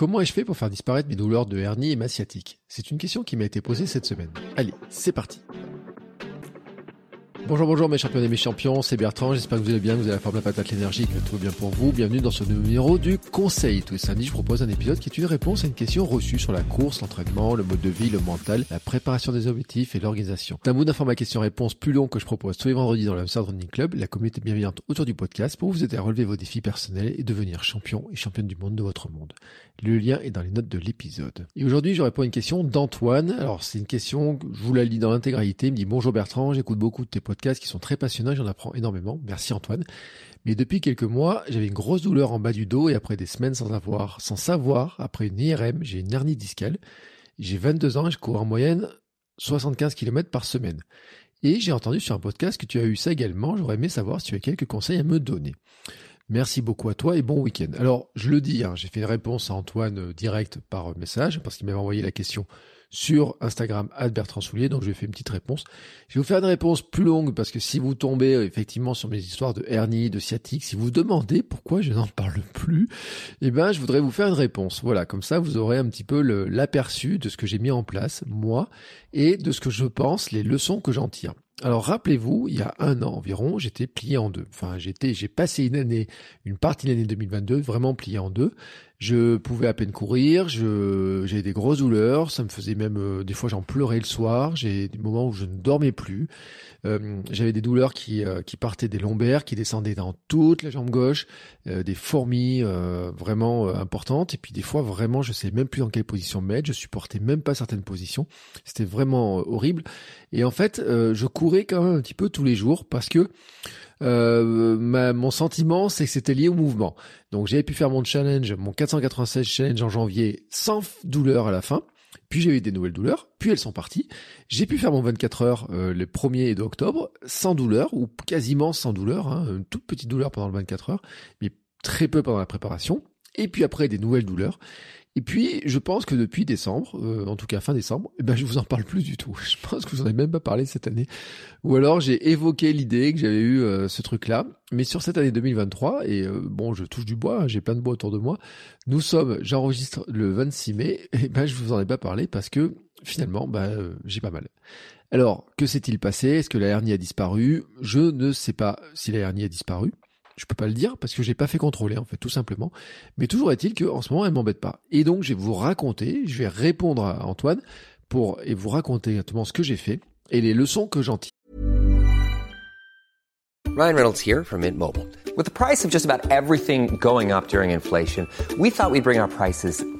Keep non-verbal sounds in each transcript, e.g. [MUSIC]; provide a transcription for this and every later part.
Comment ai-je fait pour faire disparaître mes douleurs de hernie et ma C'est une question qui m'a été posée cette semaine. Allez, c'est parti Bonjour, bonjour mes champions et mes champions, c'est Bertrand, j'espère que vous allez bien, que vous avez la forme, la patate, l'énergie, que tout va bien pour vous. Bienvenue dans ce numéro du Conseil. Tous les samedis, je propose un épisode qui est une réponse à une question reçue sur la course, l'entraînement, le mode de vie, le mental, la préparation des objectifs et l'organisation. C'est un bout d'information question-réponse plus long que je propose tous les vendredis dans le Running Club, la communauté bienveillante autour du podcast pour vous aider à relever vos défis personnels et devenir champion et championne du monde de votre monde. Le lien est dans les notes de l'épisode. Et aujourd'hui, je réponds à une question d'Antoine. Alors, c'est une question, je vous la lis dans l'intégralité. Il me dit Bonjour Bertrand, j'écoute beaucoup de tes podcasts qui sont très passionnants, j'en apprends énormément. Merci Antoine. Mais depuis quelques mois, j'avais une grosse douleur en bas du dos et après des semaines sans avoir, sans savoir, après une IRM, j'ai une hernie discale. J'ai 22 ans et je cours en moyenne 75 km par semaine. Et j'ai entendu sur un podcast que tu as eu ça également. J'aurais aimé savoir si tu as quelques conseils à me donner. Merci beaucoup à toi et bon week-end. Alors, je le dis, hein, j'ai fait une réponse à Antoine euh, direct par message parce qu'il m'avait envoyé la question sur Instagram Bertrand Soulier, donc je vais faire une petite réponse. Je vais vous faire une réponse plus longue parce que si vous tombez euh, effectivement sur mes histoires de hernie, de sciatique, si vous vous demandez pourquoi je n'en parle plus, eh ben je voudrais vous faire une réponse. Voilà, comme ça vous aurez un petit peu l'aperçu de ce que j'ai mis en place moi et de ce que je pense, les leçons que j'en tire. Alors rappelez-vous, il y a un an environ, j'étais plié en deux. Enfin, j'étais, j'ai passé une année, une partie de l'année 2022 vraiment plié en deux. Je pouvais à peine courir, je, j'avais des grosses douleurs, ça me faisait même, euh, des fois j'en pleurais le soir, j'ai des moments où je ne dormais plus. Euh, j'avais des douleurs qui, euh, qui partaient des lombaires, qui descendaient dans toute la jambe gauche, des fourmis vraiment importantes, et puis des fois vraiment je sais même plus dans quelle position me mettre, je supportais même pas certaines positions. C'était vraiment horrible. Et en fait, je courais quand même un petit peu tous les jours parce que euh, ma, mon sentiment, c'est que c'était lié au mouvement. Donc j'avais pu faire mon challenge, mon 496 challenge en janvier sans douleur à la fin. Puis j'ai eu des nouvelles douleurs, puis elles sont parties. J'ai pu faire mon 24 heures euh, le 1er d'octobre sans douleur, ou quasiment sans douleur, hein, une toute petite douleur pendant le 24 heures, mais très peu pendant la préparation. Et puis après des nouvelles douleurs. Et puis, je pense que depuis décembre, euh, en tout cas fin décembre, eh ben, je vous en parle plus du tout. [LAUGHS] Je pense que vous en avez même pas parlé cette année. Ou alors, j'ai évoqué l'idée que j'avais eu euh, ce truc-là. Mais sur cette année 2023, et euh, bon, je touche du bois, hein, j'ai plein de bois autour de moi. Nous sommes, j'enregistre le 26 mai, [LAUGHS] et ben, je vous en ai pas parlé parce que finalement, ben, j'ai pas mal. Alors, que s'est-il passé? Est-ce que la hernie a disparu? Je ne sais pas si la hernie a disparu. Je peux pas le dire parce que j'ai pas fait contrôler en fait, tout simplement. Mais toujours est-il que en ce moment elle m'embête pas. Et donc je vais vous raconter, je vais répondre à Antoine pour et vous raconter exactement ce que j'ai fait et les leçons que j'en tire. Ryan Reynolds here from Mint Mobile. With the price of just about everything going up during inflation, we thought we'd bring our prices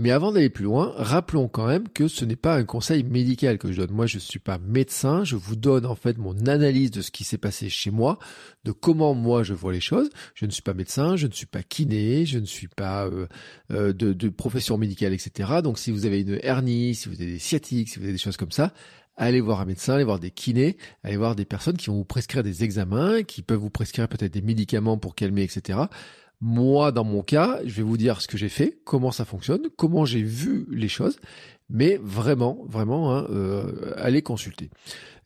Mais avant d'aller plus loin, rappelons quand même que ce n'est pas un conseil médical que je donne. Moi, je ne suis pas médecin, je vous donne en fait mon analyse de ce qui s'est passé chez moi, de comment moi je vois les choses. Je ne suis pas médecin, je ne suis pas kiné, je ne suis pas euh, euh, de, de, profession médicale, etc. Donc si vous avez une hernie, si vous avez des sciatiques, si vous avez des choses comme ça, allez voir un médecin, allez voir des kinés, allez voir des personnes qui vont vous prescrire des examens, qui peuvent vous prescrire peut-être des médicaments pour calmer, etc. Moi, dans mon cas, je vais vous dire ce que j'ai fait, comment ça fonctionne, comment j'ai vu les choses, mais vraiment, vraiment, hein, euh, allez consulter.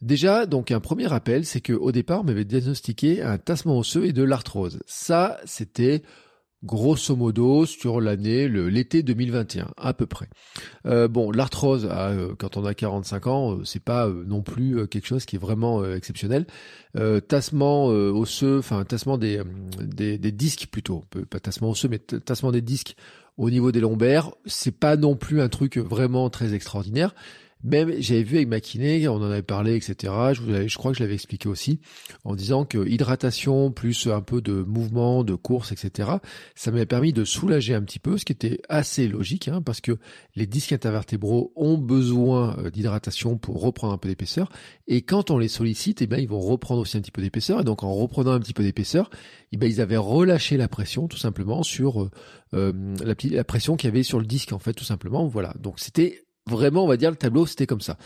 Déjà, donc un premier rappel, c'est que au départ, on m'avait diagnostiqué un tassement osseux et de l'arthrose. Ça, c'était grosso modo sur l'année, l'été 2021, à peu près. Euh, bon, l'arthrose, euh, quand on a 45 ans, euh, c'est pas non plus quelque chose qui est vraiment exceptionnel. tassement osseux, enfin tassement des, des, des, disques plutôt, pas tassement osseux, mais tassement des disques au niveau des lombaires, c'est pas non plus un truc vraiment très extraordinaire. Même j'avais vu avec ma kiné, on en avait parlé, etc. Je, vous avais, je crois que je l'avais expliqué aussi, en disant que hydratation plus un peu de mouvement, de course, etc. Ça m'avait permis de soulager un petit peu, ce qui était assez logique, hein, parce que les disques intervertébraux ont besoin euh, d'hydratation pour reprendre un peu d'épaisseur. Et quand on les sollicite, eh bien, ils vont reprendre aussi un petit peu d'épaisseur. Et donc en reprenant un petit peu d'épaisseur, eh bien, ils avaient relâché la pression tout simplement sur euh, euh la, la pression qu'il y avait sur le disque en fait tout simplement. Voilà. Donc c'était vraiment, on va dire, le tableau, c'était comme ça.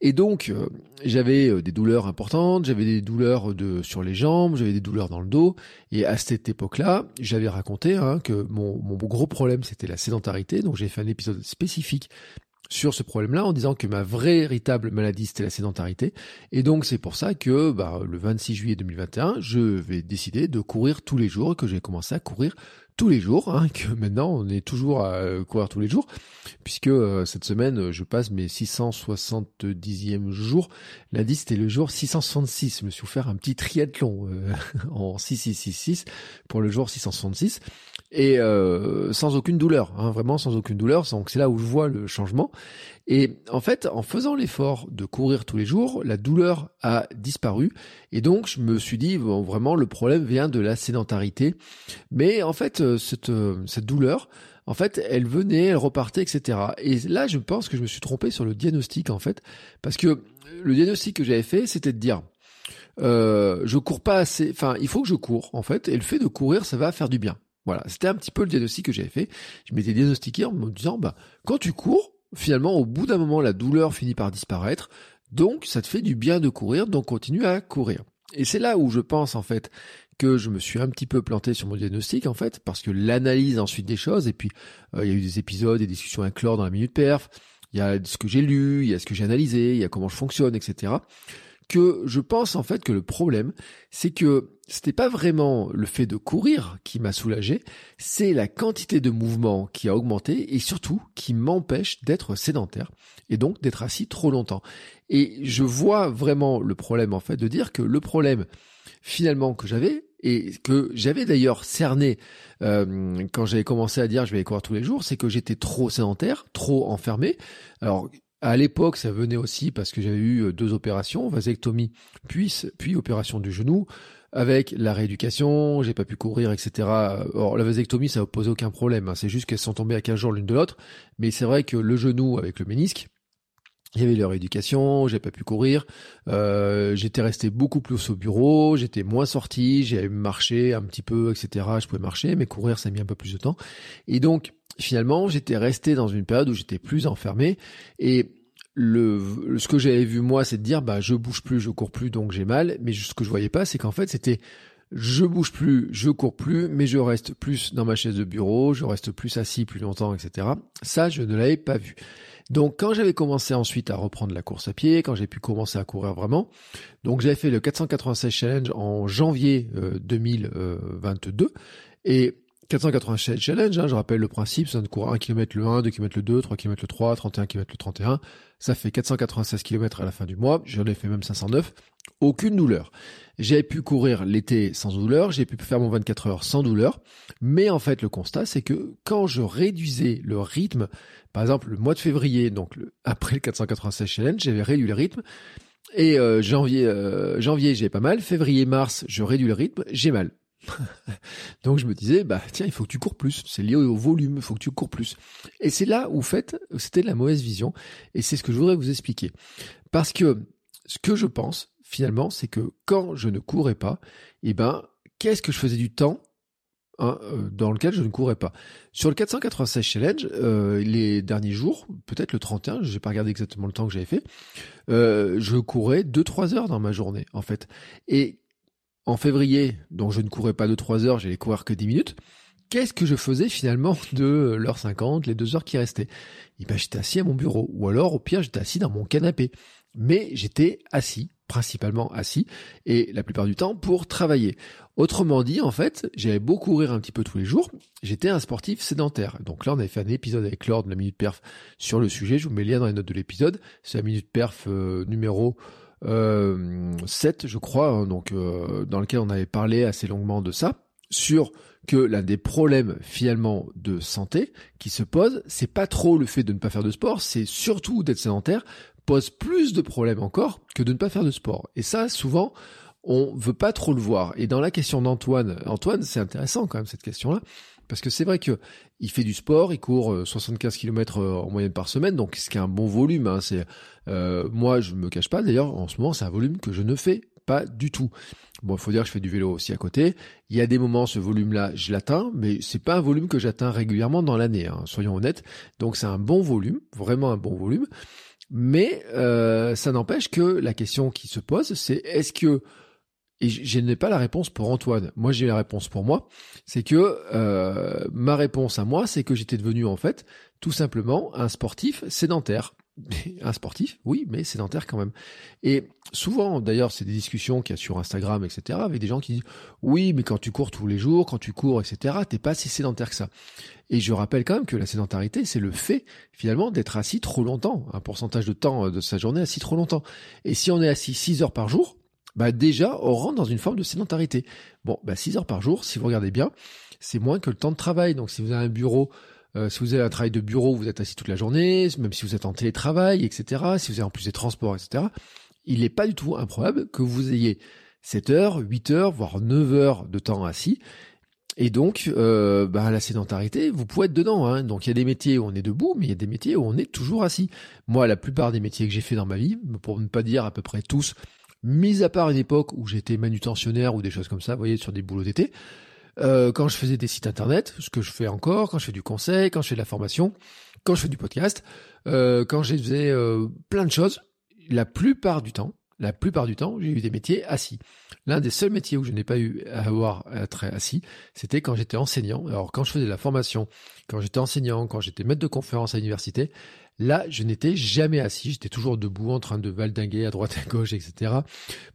Et donc, euh, j'avais euh, des douleurs importantes, j'avais des douleurs de sur les jambes, j'avais des douleurs dans le dos. Et à cette époque-là, j'avais raconté hein, que mon, gros problème, c'était la sédentarité. Donc, j'ai fait un épisode spécifique sur ce problème-là en disant que ma véritable maladie c'était la sédentarité et donc c'est pour ça que bah, le 26 juillet 2021 je vais décider de courir tous les jours que j'ai commencé à courir tous les jours, hein, que maintenant on est toujours à euh, courir tous les jours, puisque euh, cette semaine je passe mes 670e jour. Lundi c'était le jour 666. Je me suis offert un petit triathlon euh, [LAUGHS] en 6666 pour le jour 666 et sans aucune douleur, hein, vraiment sans aucune douleur. Donc c'est là où je vois le changement. Et en fait, en faisant l'effort de courir tous les jours, la douleur a disparu. Et donc, je me suis dit, bon, vraiment, le problème vient de la sédentarité. Mais en fait, euh, cette, euh, cette douleur, en fait, elle venait, elle repartait, etc. Et là, je pense que je me suis trompé sur le diagnostic, en fait. Parce que le diagnostic que j'avais fait, c'était de dire, euh, je cours pas assez, enfin, il faut que je cours, en fait. Et le fait de courir, ça va faire du bien. Voilà, c'était un petit peu le diagnostic que j'avais fait. Je m'étais diagnostiqué en me disant, bah, quand tu cours, finalement, au bout d'un moment, la douleur finit par disparaître. Donc, ça te fait du bien de courir, donc continue à courir. Et c'est là où je pense, en fait, que je me suis un petit peu planté sur mon diagnostic, en fait, parce que l'analyse ensuite des choses, et puis, euh, il y a eu des épisodes, des discussions avec Laure dans la Minute Perf, il y a ce que j'ai lu, il y a ce que j'ai analysé, il y a comment je fonctionne, etc que je pense en fait que le problème, c'est que c'était pas vraiment le fait de courir qui m'a soulagé, c'est la quantité de mouvement qui a augmenté et surtout qui m'empêche d'être sédentaire et donc d'être assis trop longtemps. Et je vois vraiment le problème en fait de dire que le problème finalement que j'avais et que j'avais d'ailleurs cerné euh, quand j'avais commencé à dire je vais courir tous les jours, c'est que j'étais trop sédentaire, trop enfermé. Alors à l'époque, ça venait aussi parce que j'avais eu euh, deux opérations, vasectomie puis, puis opération du genou, avec la rééducation, j'ai pas pu courir, etc. Or, la vasectomie, ça ne pose aucun problème, hein. c'est juste qu'elles sont tombées à 15 jours l'une de l'autre, mais c'est vrai que le genou avec le ménisque, il y avait leur éducation, j'ai pas pu courir, euh, j'étais resté beaucoup plus au bureau, j'étais moins sorti, j'ai marché un petit peu, etc. Je pouvais marcher, mais courir ça a mis un peu plus de temps. Et donc finalement, j'étais resté dans une période où j'étais plus enfermé et le, ce que j'avais vu moi, c'est de dire bah je bouge plus, je cours plus, donc j'ai mal. Mais ce que je voyais pas, c'est qu'en fait c'était je bouge plus, je cours plus, mais je reste plus dans ma chaise de bureau, je reste plus assis plus longtemps, etc. Ça, je ne l'avais pas vu. Donc quand j'avais commencé ensuite à reprendre la course à pied, quand j'ai pu commencer à courir vraiment, donc j'avais fait le 496 challenge en janvier 2022 euh, et 487 challenge, hein, je rappelle le principe, c'est de courir 1 km le 1, 2 km le 2, 3 km le 3, 31 km le 31. Ça fait 496 km à la fin du mois. J'en ai fait même 509. Aucune douleur. J'ai pu courir l'été sans douleur, j'ai pu faire mon 24 heures sans douleur. Mais en fait, le constat, c'est que quand je réduisais le rythme, par exemple, le mois de février, donc après le 496 challenge, j'avais réduit le rythme. Et euh, janvier, euh, janvier, j'ai pas mal. Février, mars, je réduis le rythme, j'ai mal. Donc je me disais, bah tiens, il faut que tu cours plus. C'est lié au volume, il faut que tu cours plus. Et c'est là où, fait, c'était la mauvaise vision. Et c'est ce que je voudrais vous expliquer. Parce que ce que je pense, finalement, c'est que quand je ne courais pas, eh ben, qu'est-ce que je faisais du temps hein, euh, dans lequel je ne courais pas? Sur le 496 challenge, euh, les derniers jours, peut-être le 31, j'ai pas regardé exactement le temps que j'avais fait, euh, je courais 2-3 heures dans ma journée en fait. Et en février, dont je ne courais pas de 3 heures, j'allais courir que 10 minutes, qu'est-ce que je faisais finalement de l'heure 50, les 2 heures qui restaient? Eh ben, j'étais assis à mon bureau, ou alors au pire j'étais assis dans mon canapé. Mais j'étais assis, principalement assis, et la plupart du temps pour travailler. Autrement dit, en fait, j'allais beaucoup courir un petit peu tous les jours. J'étais un sportif sédentaire. Donc là, on avait fait un épisode avec Lord de la Minute Perf sur le sujet. Je vous mets le lien dans les notes de l'épisode. C'est la Minute Perf euh, numéro 7, je crois, hein, donc euh, dans lequel on avait parlé assez longuement de ça, sur que l'un des problèmes finalement de santé qui se pose, c'est pas trop le fait de ne pas faire de sport, c'est surtout d'être sédentaire pose plus de problèmes encore que de ne pas faire de sport. Et ça, souvent, on veut pas trop le voir. Et dans la question d'Antoine, Antoine, c'est intéressant quand même cette question-là, parce que c'est vrai que il fait du sport, il court 75 euh, km euh, en moyenne par semaine, donc ce qui est un bon volume. Hein, c'est euh, moi, je me cache pas. D'ailleurs, en ce moment, c'est un volume que je ne fais pas du tout. Bon, il faut dire que je fais du vélo aussi à côté. Il y a des moments, ce volume-là, je l'atteins, mais c'est pas un volume que j'atteins régulièrement dans l'année, hein, soyons honnêtes. Donc c'est un bon volume, vraiment un bon volume. Mais ça n'empêche que la question qui se pose, c'est est-ce que et je n'ai pas la réponse pour Antoine. Moi, j'ai la réponse pour moi. C'est que euh, ma réponse à moi, c'est que j'étais devenu en fait tout simplement un sportif sédentaire. [LAUGHS] un sportif, oui, mais sédentaire quand même. Et souvent, d'ailleurs, c'est des discussions qu'il y a sur Instagram, etc., avec des gens qui disent oui, mais quand tu cours tous les jours, quand tu cours, etc., t'es pas si sédentaire que ça. Et je rappelle quand même que la sédentarité, c'est le fait finalement d'être assis trop longtemps, un pourcentage de temps de sa journée assis trop longtemps. Et si on est assis 6 heures par jour, bah déjà, on rentre dans une forme de sédentarité. Bon, bah 6 heures par jour, si vous regardez bien, c'est moins que le temps de travail. Donc si vous avez un bureau, euh, si vous avez un travail de bureau, vous êtes assis toute la journée, même si vous êtes en télétravail, etc., si vous avez en plus des transports, etc., il n'est pas du tout improbable que vous ayez 7 heures, 8 heures, voire 9 heures de temps assis. Et donc, euh, bah, la sédentarité, vous pouvez être dedans. Hein. Donc, il y a des métiers où on est debout, mais il y a des métiers où on est toujours assis. Moi, la plupart des métiers que j'ai fait dans ma vie, pour ne pas dire à peu près tous, mis à part une époque où j'étais manutentionnaire ou des choses comme ça, vous voyez, sur des boulots d'été, euh, quand je faisais des sites internet, ce que je fais encore, quand je fais du conseil, quand je fais de la formation, quand je fais du podcast, euh, quand je faisais euh, plein de choses, la plupart du temps, la plupart du temps, j'ai eu des métiers assis. L'un des seuls métiers où je n'ai pas eu à avoir à être assis, c'était quand j'étais enseignant. Alors quand je faisais de la formation, quand j'étais enseignant, quand j'étais maître de conférence à l'université, Là, je n'étais jamais assis, j'étais toujours debout en train de valdinguer à droite à gauche, etc.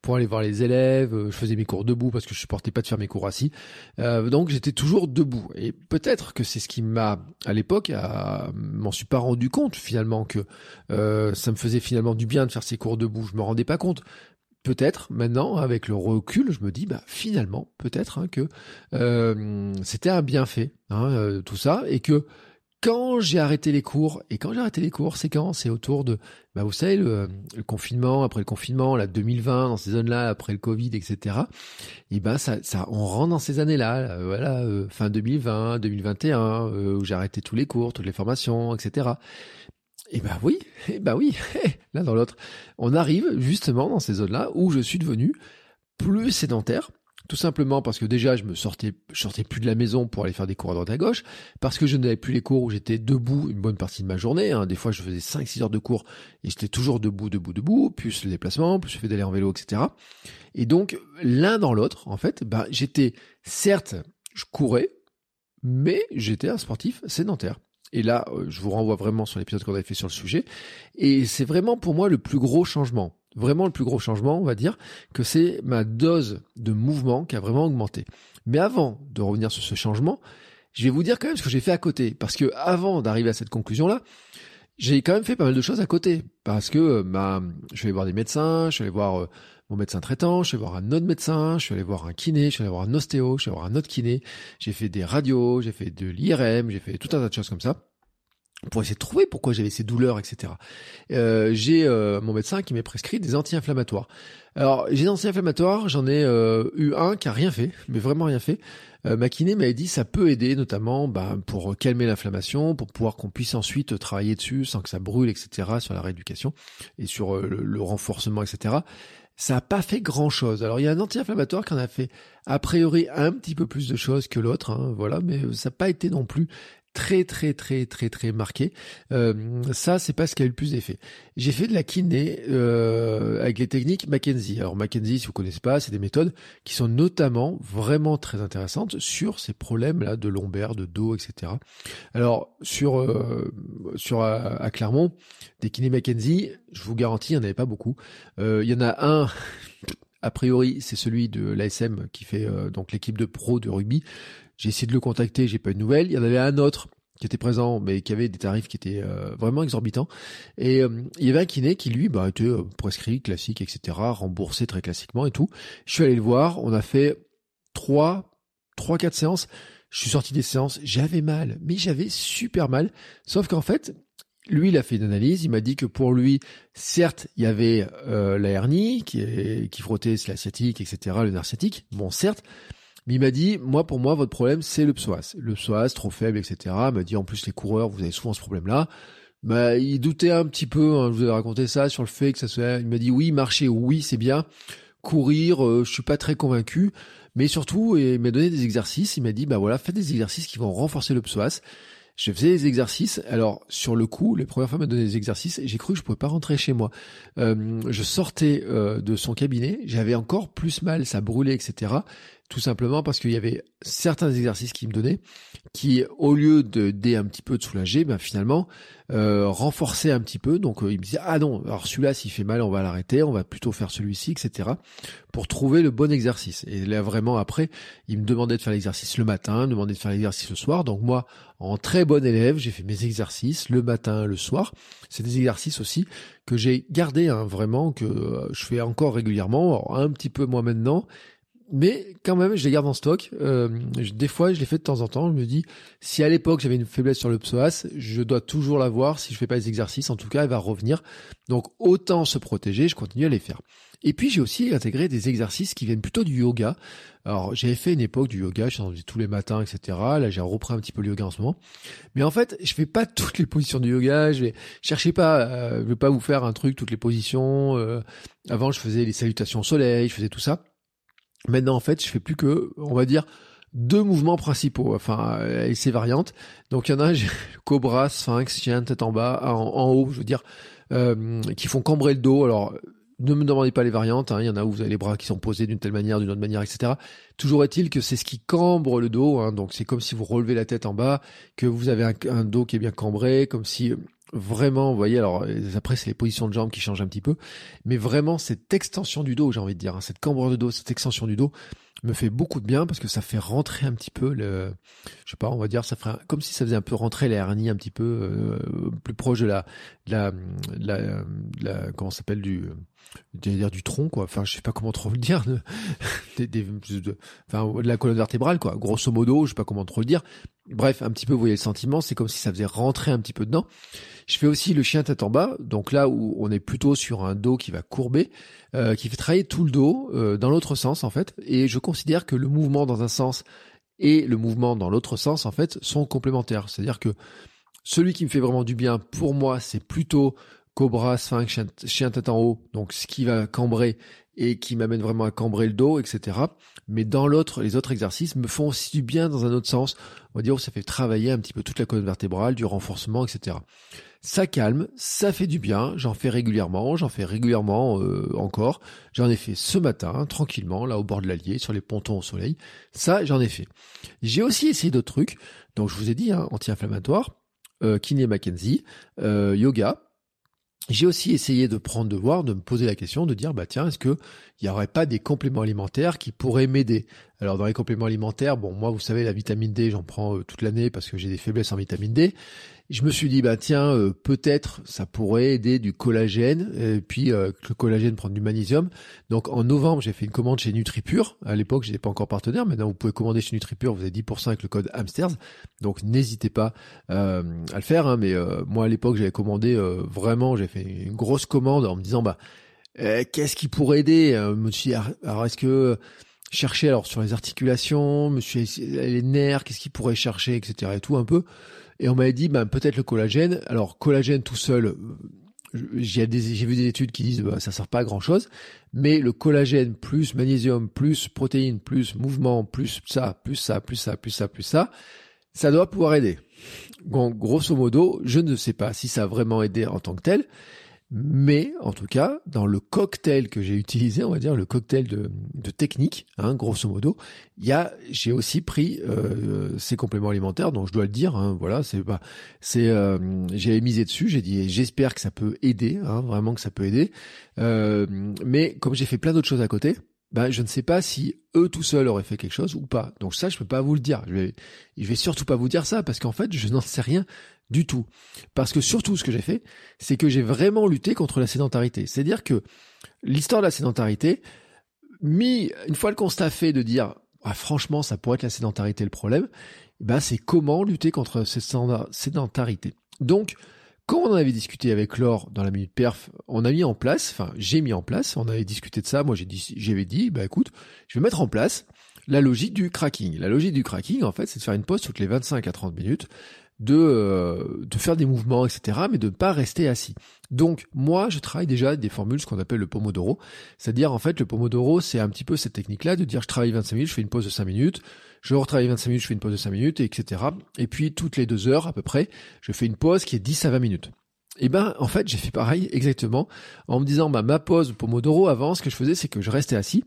Pour aller voir les élèves, euh, je faisais mes cours debout parce que je supportais pas de faire mes cours assis. Euh, donc j'étais toujours debout. Et peut-être que c'est ce qui m'a, à l'époque, m'en suis pas rendu compte finalement que euh, ça me faisait finalement du bien de faire ces cours debout. Je me rendais pas compte peut-être maintenant avec le recul je me dis bah finalement peut-être hein, que c'était un bienfait hein, tout ça et que quand j'ai arrêté les cours, et quand j'ai arrêté les cours, c'est quand C'est autour de, bah vous savez, le, confinement, après le confinement, la 2020, dans ces zones-là, après le Covid, etc. Et ben ça, ça, on rentre dans ces années-là, voilà, euh, fin 2020, 2021, euh, où j'ai arrêté tous les cours, toutes les formations, etc. Et ben oui, et ben oui, [LAUGHS] l'un dans l'autre, on arrive justement dans ces zones-là où je suis devenu plus sédentaire, tout simplement parce que déjà, je me sortais, je sortais plus de la maison pour aller faire des cours à droite à gauche, parce que je n'avais plus les cours où j'étais debout une bonne partie de ma journée. Hein. Des fois, je faisais 5-6 heures de cours et j'étais toujours debout, debout, debout, plus le déplacement, plus le fait d'aller en vélo, etc. Et donc, l'un dans l'autre, en fait, ben, j'étais, certes, je courais, mais j'étais un sportif sédentaire. Et là, euh, je vous renvoie vraiment sur l'épisode qu'on avait fait sur le sujet. Et c'est vraiment pour moi le plus gros changement vraiment le plus gros changement, on va dire, que c'est ma dose de mouvement qui a vraiment augmenté. Mais avant de revenir sur ce changement, je vais vous dire quand même ce que j'ai fait à côté. Parce que avant d'arriver à cette conclusion-là, j'ai quand même fait pas mal de choses à côté. Parce que bah, je suis allé voir des médecins, je suis allé voir euh, mon médecin traitant, je suis allé voir un autre médecin, je suis allé voir un kiné, je suis allé voir un ostéo, je suis allé voir un autre kiné, j'ai fait des radios, j'ai fait de l'IRM, j'ai fait tout un tas de choses comme ça pour essayer de trouver pourquoi j'avais ces douleurs, etc. Euh, j'ai euh, mon médecin qui m'a prescrit des anti-inflammatoires. Alors, j'ai des anti-inflammatoires, j'en ai euh, eu un qui a rien fait, mais vraiment rien fait. ma kiné m'avait dit ça peut aider notamment ben, pour calmer l'inflammation, pour pouvoir qu'on puisse ensuite travailler dessus sans que ça brûle, etc. sur la rééducation et sur le, renforcement, etc. Ça n'a pas fait grand chose. Alors il y a un anti-inflammatoire qui en a fait a priori un petit peu plus de choses que l'autre, hein, voilà, mais ça n'a pas été non plus très très très très très marqué. Euh, ça, c'est pas ce qui a eu le plus d'effet. J'ai fait de la kiné euh, avec les techniques Mackenzie. Alors Mackenzie, si vous connaissez pas, c'est des méthodes qui sont notamment vraiment très intéressantes sur ces problèmes-là de lombaire, de dos, etc. Alors sur euh, sur à, Clermont, des kinés Mackenzie, je vous garantis, il n'y en avait pas beaucoup. il y en a un [LAUGHS] a priori, c'est celui de l'ASM qui fait donc l'équipe de pro de rugby. J'ai essayé de le contacter, j'ai pas eu de nouvelles. Il y en avait un autre qui était présent, mais qui avait des tarifs qui étaient euh, vraiment exorbitants. Et euh, il y avait un kiné qui, lui, bah, était euh, prescrit, classique, etc., remboursé très classiquement et tout. Je suis allé le voir, on a fait trois, trois, quatre séances. Je suis sorti des séances, j'avais mal, mais j'avais super mal. Sauf qu'en fait, lui, il a fait une analyse. Il m'a dit que pour lui, certes, il y avait la hernie qui, qui frottait la sciatique, etc., le nerf sciatique. Bon, certes, mais il m'a dit, moi, pour moi, votre problème, c'est le psoas. Le psoas, trop faible, etc. Il m'a dit, en plus, les coureurs, vous avez souvent ce problème-là. Bah, il doutait un petit peu, hein, je vous ai raconté ça, sur le fait que ça soit, il m'a dit, oui, marcher, oui, c'est bien. courir, euh, je suis pas très convaincu. Mais surtout, il m'a donné des exercices. Il m'a dit, bah voilà, faites des exercices qui vont renforcer le psoas. Je faisais des exercices. Alors sur le coup, les premières fois, il m'a donné des exercices. J'ai cru que je pouvais pas rentrer chez moi. Euh, je sortais euh, de son cabinet, j'avais encore plus mal, ça brûlait, etc. Tout simplement parce qu'il y avait certains exercices qu'il me donnait qui, au lieu de d'aider un petit peu de soulager, ben finalement euh, renforçaient un petit peu. Donc euh, il me disait ah non, alors celui-là s'il fait mal, on va l'arrêter, on va plutôt faire celui-ci, etc. Pour trouver le bon exercice. Et là vraiment après, il me demandait de faire l'exercice le matin, me demandait de faire l'exercice le soir. Donc moi, en très bon élève, j'ai fait mes exercices le matin, le soir. C'est des exercices aussi que j'ai gardé hein, vraiment, que euh, je fais encore régulièrement, un petit peu moins maintenant mais quand même, je les garde en stock. Euh, des fois, je les fais de temps en temps. Je me dis, si à l'époque j'avais une faiblesse sur le psoas, je dois toujours la voir. Si je fais pas les exercices, en tout cas, elle va revenir. Donc, autant se protéger. Je continue à les faire. Et puis, j'ai aussi intégré des exercices qui viennent plutôt du yoga. Alors, j'avais fait une époque du yoga, je faisais tous les matins, etc. Là, j'ai repris un petit peu le yoga en ce moment. Mais en fait, je fais pas [LAUGHS] toutes les positions du yoga. Je vais pas, euh, je vais pas vous faire un truc toutes les positions. Euh, avant, je faisais les salutations au soleil, je faisais tout ça. Maintenant, en fait, je fais plus que, on va dire, deux mouvements principaux, enfin, et ces variantes. Donc, il y en a, [LAUGHS] cobra, sphinx, chien, tête en bas, en, haut, je veux dire, euh, qui font cambrer le dos. Alors, ne me demandez pas les variantes, hein. il y en a où vous avez les bras qui sont posés d'une telle manière, d'une autre manière, etc. Toujours est-il que c'est ce qui cambre le dos, hein. donc c'est comme si vous relevez la tête en bas, que vous avez un, un dos qui est bien cambré, comme si vraiment, vous voyez, alors après c'est les positions de jambes qui changent un petit peu, mais vraiment cette extension du dos, j'ai envie de dire, hein, cette cambrure de dos, cette extension du dos me fait beaucoup de bien parce que ça fait rentrer un petit peu le, je sais pas, on va dire, ça ferait comme si ça faisait un peu rentrer les hernies un petit peu euh, plus proche de la, de la, de la, la comment s'appelle du dire du tronc quoi. Enfin je sais pas comment trop le dire des, de, enfin de la colonne vertébrale quoi. Grosso modo je sais pas comment trop le dire. Bref un petit peu vous voyez le sentiment c'est comme si ça faisait rentrer un petit peu dedans. Je fais aussi le chien tête en bas donc là où on est plutôt sur un dos qui va courber euh, qui fait travailler tout le dos euh, dans l'autre sens en fait. Et je considère que le mouvement dans un sens et le mouvement dans l'autre sens en fait sont complémentaires. C'est à dire que celui qui me fait vraiment du bien pour moi c'est plutôt cobra, sphinx, chien, tête en haut, donc ce qui va cambrer et qui m'amène vraiment à cambrer le dos, etc. Mais dans l'autre, les autres exercices me font aussi du bien dans un autre sens. On va dire ça fait travailler un petit peu toute la colonne vertébrale, du renforcement, etc. Ça calme, ça fait du bien. J'en fais régulièrement, j'en fais régulièrement euh, encore. J'en ai fait ce matin, tranquillement, là au bord de l'Allier, sur les pontons au soleil. Ça, j'en ai fait. J'ai aussi essayé d'autres trucs. Donc je vous ai dit, hein, anti-inflammatoire, euh, kiné Mackenzie, euh, yoga, j'ai aussi essayé de prendre de voir, de me poser la question, de dire bah tiens, est-ce que il n'y aurait pas des compléments alimentaires qui pourraient m'aider? Alors dans les compléments alimentaires, bon moi vous savez la vitamine D, j'en prends euh, toute l'année parce que j'ai des faiblesses en vitamine D je me suis dit bah tiens euh, peut-être ça pourrait aider du collagène et puis euh, le collagène prend du magnésium. Donc en novembre j'ai fait une commande chez NutriPure. À l'époque j'étais pas encore partenaire, maintenant vous pouvez commander chez NutriPure, vous avez 10% avec le code Hamsters. Donc n'hésitez pas euh, à le faire. Hein, mais moi à l'époque j'avais commandé vraiment, j'ai fait une grosse commande en me disant bah qu'est-ce qui pourrait aider dit, ah, alors est-ce que chercher alors sur les articulations, monsieur les nerfs, qu'est-ce qu'il pourrait chercher, etc. et tout un peu. Et on m'avait dit, ben, peut-être le collagène. Alors, collagène tout seul, euh, j'ai vu des études qui disent, bah, ça sert pas à grand chose. Mais le collagène plus magnésium, plus protéines, plus mouvement, plus ça, plus ça, plus ça, plus ça, plus ça, ça doit pouvoir aider. Bon, grosso modo, je ne sais pas si ça a vraiment aidé en tant que tel. Mais en tout cas, dans le cocktail que j'ai utilisé, on va dire le cocktail de, de technique, hein, grosso modo, j'ai aussi pris euh, ces compléments alimentaires, donc je dois le dire. Hein, voilà, c'est pas, c'est, euh, j'ai misé dessus. J'ai dit, j'espère que ça peut aider, hein, vraiment que ça peut aider. Euh, mais comme j'ai fait plein d'autres choses à côté, ben je ne sais pas si eux tout seuls auraient fait quelque chose ou pas. Donc ça, je peux pas vous le dire. Je vais, je vais surtout pas vous dire ça parce qu'en fait, je n'en sais rien du tout. Parce que surtout, ce que j'ai fait, c'est que j'ai vraiment lutté contre la sédentarité. C'est-à-dire que l'histoire de la sédentarité, mis une fois le constat fait de dire, ah, franchement, ça pourrait être la sédentarité le problème, ben c'est comment lutter contre cette sédentarité. Donc, quand on en avait discuté avec Laure dans la minute perf, on a mis en place, enfin j'ai mis en place, on avait discuté de ça, moi j'ai dit, j'avais dit, bah écoute, je vais mettre en place la logique du cracking. La logique du cracking, en fait, c'est de faire une pause toutes les 25 à 30 minutes, de, euh, de faire des mouvements, etc., mais de ne pas rester assis. Donc moi, je travaille déjà des formules, ce qu'on appelle le Pomodoro, c'est-à-dire en fait le Pomodoro, c'est un petit peu cette technique-là de dire je travaille 25 minutes, je fais une pause de 5 minutes, je retravaille 25 minutes, je fais une pause de 5 minutes, etc. Et puis toutes les deux heures à peu près, je fais une pause qui est 10 à 20 minutes. Et eh ben en fait j'ai fait pareil exactement en me disant bah ma pause Pomodoro avant ce que je faisais c'est que je restais assis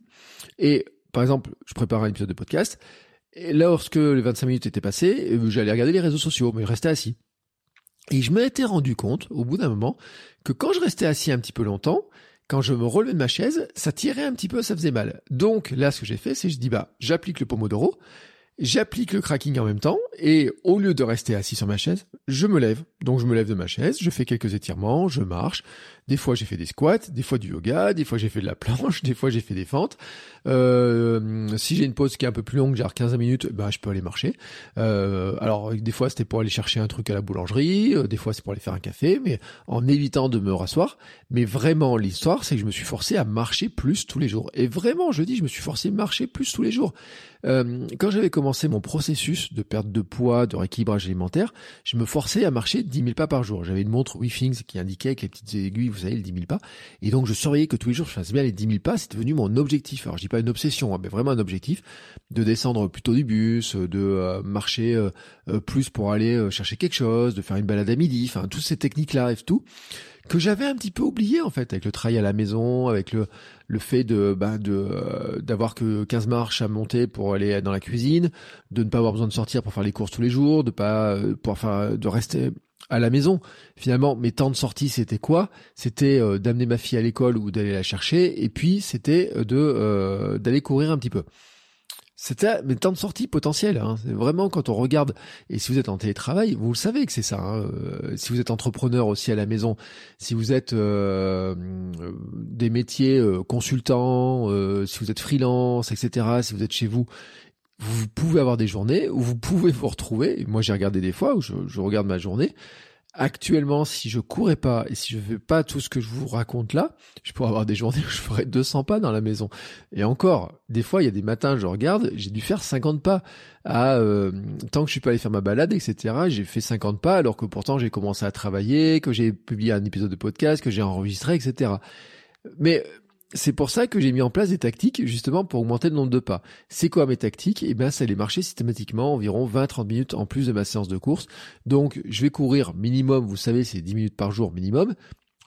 et par exemple je préparais un épisode de podcast et lorsque les 25 minutes étaient passées j'allais regarder les réseaux sociaux mais je restais assis et je m'étais rendu compte au bout d'un moment que quand je restais assis un petit peu longtemps quand je me relevais de ma chaise, ça tirait un petit peu, ça faisait mal. Donc là, ce que j'ai fait, c'est je dis bah j'applique le Pomodoro, j'applique le cracking en même temps, et au lieu de rester assis sur ma chaise, je me lève. Donc je me lève de ma chaise, je fais quelques étirements, je marche. Des fois j'ai fait des squats, des fois du yoga, des fois j'ai fait de la planche, [LAUGHS] des fois j'ai fait des fentes. Euh, si j'ai une pause qui est un peu plus longue, genre 15 minutes, bah je peux aller marcher. Euh, alors des fois c'était pour aller chercher un truc à la boulangerie, euh, des fois c'est pour aller faire un café, mais en évitant de me rasseoir. Mais vraiment l'histoire c'est que je me suis forcé à marcher plus tous les jours. Et vraiment je dis je me suis forcé à marcher plus tous les jours. Euh, quand j'avais commencé mon processus de perte de poids, de rééquilibrage alimentaire, je me forçais à marcher 10 000 pas par jour. J'avais une montre WeThings qui indiquait avec les petites aiguilles, vous les 10 000 pas. Et donc je surveillais que tous les jours je fasse bien les 10 000 pas. C'était devenu mon objectif. Alors je dis pas une obsession, hein, mais vraiment un objectif de descendre plutôt du bus, de euh, marcher euh, plus pour aller chercher quelque chose, de faire une balade à midi, enfin toutes ces techniques-là et tout que j'avais un petit peu oublié en fait avec le travail à la maison, avec le le fait de bah, de euh, d'avoir que 15 marches à monter pour aller dans la cuisine, de ne pas avoir besoin de sortir pour faire les courses tous les jours, de pas euh, pour faire de rester à la maison. Finalement, mes temps de sortie, c'était quoi? C'était euh, d'amener ma fille à l'école ou d'aller la chercher, et puis c'était de d'aller courir un petit peu. C'était mes temps de sortie potentiels. Hein. Vraiment quand on regarde, et si vous êtes en télétravail, vous le savez que c'est ça. Hein. Euh, si vous êtes entrepreneur aussi à la maison, si vous êtes euh, des métiers euh, consultants, si vous êtes freelance, etc., si vous êtes chez vous, vous pouvez avoir des journées où vous pouvez vous retrouver. Moi, j'ai regardé des fois où je, regarde ma journée actuellement, si je courais pas et si je fais pas tout ce que je vous raconte là, je pourrais avoir des journées où je ferais 200 pas dans la maison. Et encore, des fois, il y a des matins, je regarde, j'ai dû faire 50 pas. À, euh, tant que je suis pas allé faire ma balade, etc., j'ai fait 50 pas alors que pourtant j'ai commencé à travailler, que j'ai publié un épisode de podcast, que j'ai enregistré, etc. Mais c'est pour ça que j'ai mis en place des tactiques justement pour augmenter le nombre de pas. C'est quoi mes tactiques? Eh bien, c'est aller marcher systématiquement environ 20-30 minutes en plus de ma séance de course. Donc, je vais courir minimum, vous savez, c'est 10 minutes par jour minimum,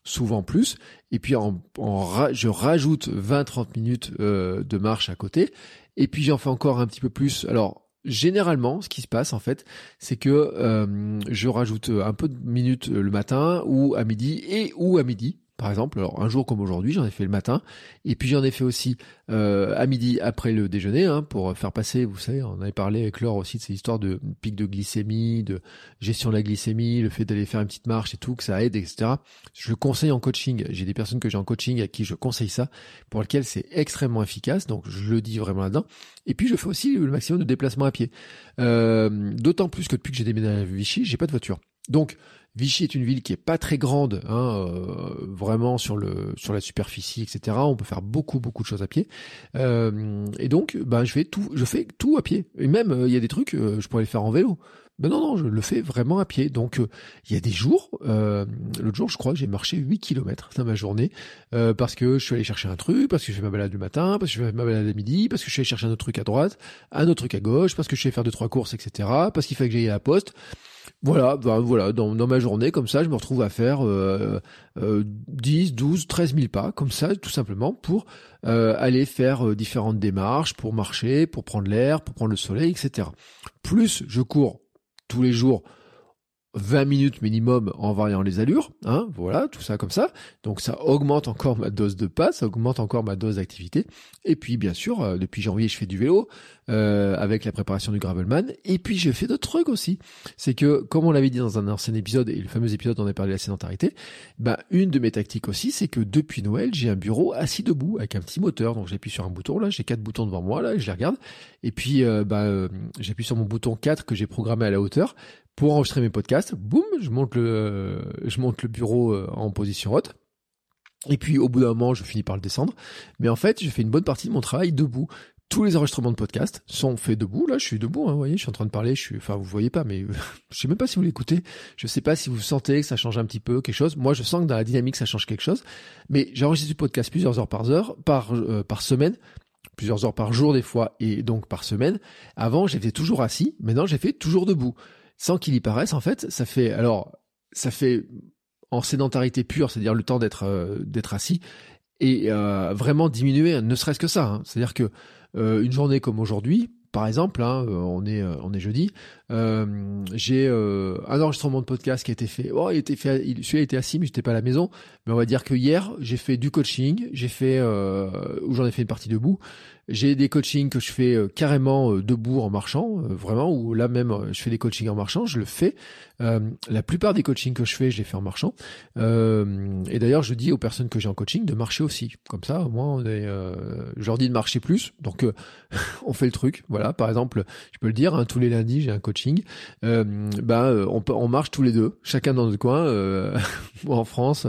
souvent plus. Et puis, je rajoute 20-30 minutes euh, de marche à côté. Et puis, j'en fais encore un petit peu plus. Alors, généralement, ce qui se passe en fait, c'est que euh, je rajoute un peu de minutes le matin ou à midi et ou à midi par exemple, alors un jour comme aujourd'hui, j'en ai fait le matin, et puis j'en ai fait aussi euh, à midi après le déjeuner, hein, pour faire passer, vous savez, on avait parlé avec Laure aussi de ces histoires de pic de glycémie, de gestion de la glycémie, le fait d'aller faire une petite marche et tout, que ça aide, etc. Je le conseille en coaching. J'ai des personnes que j'ai en coaching à qui je conseille ça, pour lesquelles c'est extrêmement efficace, donc je le dis vraiment là-dedans. Et puis je fais aussi le maximum de déplacements à pied. Euh, d'autant plus que depuis que j'ai déménagé à Vichy, j'ai pas de voiture. Donc Vichy est une ville qui est pas très grande, hein, euh, vraiment sur le sur la superficie, etc. On peut faire beaucoup beaucoup de choses à pied. Euh, et donc, bah, je fais tout, je fais tout à pied. Et même, euh, il y a des trucs, je pourrais les faire en vélo. Mais non, non, je le fais vraiment à pied. Donc, il y a des jours, l'autre jour, je crois que j'ai marché 8 km dans ma journée, parce que je suis allé chercher un truc, parce que je fais ma balade le matin, parce que je fais ma balade à midi, parce que je suis allé chercher un autre truc à droite, un autre truc à gauche, parce que je suis allé faire deux, trois courses, etc., parce qu'il fallait que j'aille à la poste. Voilà, ben voilà, dans, dans, ma journée, comme ça, je me retrouve à faire euh, euh, 10, 12, 13 000 pas, comme ça, tout simplement, pour euh, aller faire euh, différentes démarches, pour marcher, pour prendre l'air, pour prendre le soleil, etc. Plus je cours tous les jours 20 minutes minimum en variant les allures, hein, voilà, tout ça comme ça. Donc ça augmente encore ma dose de pas, ça augmente encore ma dose d'activité. Et puis bien sûr, euh, depuis janvier, je fais du vélo euh, avec la préparation du gravelman. Et puis je fais d'autres trucs aussi. C'est que, comme on l'avait dit dans un ancien épisode, et le fameux épisode on a parlé la sédentarité, bah une de mes tactiques aussi, c'est que depuis Noël, j'ai un bureau assis debout avec un petit moteur. Donc j'appuie sur un bouton là, j'ai quatre boutons devant moi là, je les regarde. Et puis euh, bah, j'appuie sur mon bouton 4 que j'ai programmé à la hauteur pour enregistrer mes podcasts. Boum, je monte le, je monte le bureau euh, en position haute. Et puis au bout d'un moment, je finis par le descendre. Mais en fait, je fais une bonne partie de mon travail debout tous les enregistrements de podcast sont faits debout. Là, je suis debout, hein, vous voyez, je suis en train de parler. Je suis, enfin, vous voyez pas, mais [LAUGHS] je sais même pas si vous l'écoutez. Je sais pas si vous sentez que ça change un petit peu quelque chose. Moi, je sens que dans la dynamique, ça change quelque chose. Mais j'enregistre du podcast plusieurs heures par heure, par euh, par semaine, plusieurs heures par jour des fois, et donc par semaine. Avant, j'étais toujours assis. Maintenant, j'ai fait toujours debout, sans qu'il y paraisse. En fait, ça fait alors, ça fait en sédentarité pure, c'est-à-dire le temps d'être euh, d'être assis, et euh, vraiment diminuer, ne serait-ce que ça. Hein. C'est-à-dire que une journée comme aujourd'hui, par exemple, hein, on est on est jeudi, j'ai un enregistrement de podcast qui a été fait. Oh, il était fait, celui-là était assis, mais j'étais pas à la maison. Mais on va dire que hier, j'ai fait du coaching, j'ai fait où j'en ai fait une partie debout. J'ai des coachings que je fais carrément debout en marchant, vraiment, ou là même je fais des coachings en marchant, je le fais. Euh, la plupart des coachings que je fais, je les fais en marchant. Euh, et d'ailleurs, je dis aux personnes que j'ai en coaching de marcher aussi. Comme ça, au euh, je leur dis de marcher plus. Donc, euh, [LAUGHS] on fait le truc. Voilà. Par exemple, je peux le dire, hein, tous les lundis, j'ai un coaching. Ben, on, on marche tous les deux, chacun dans notre coin. moi [LAUGHS] en France,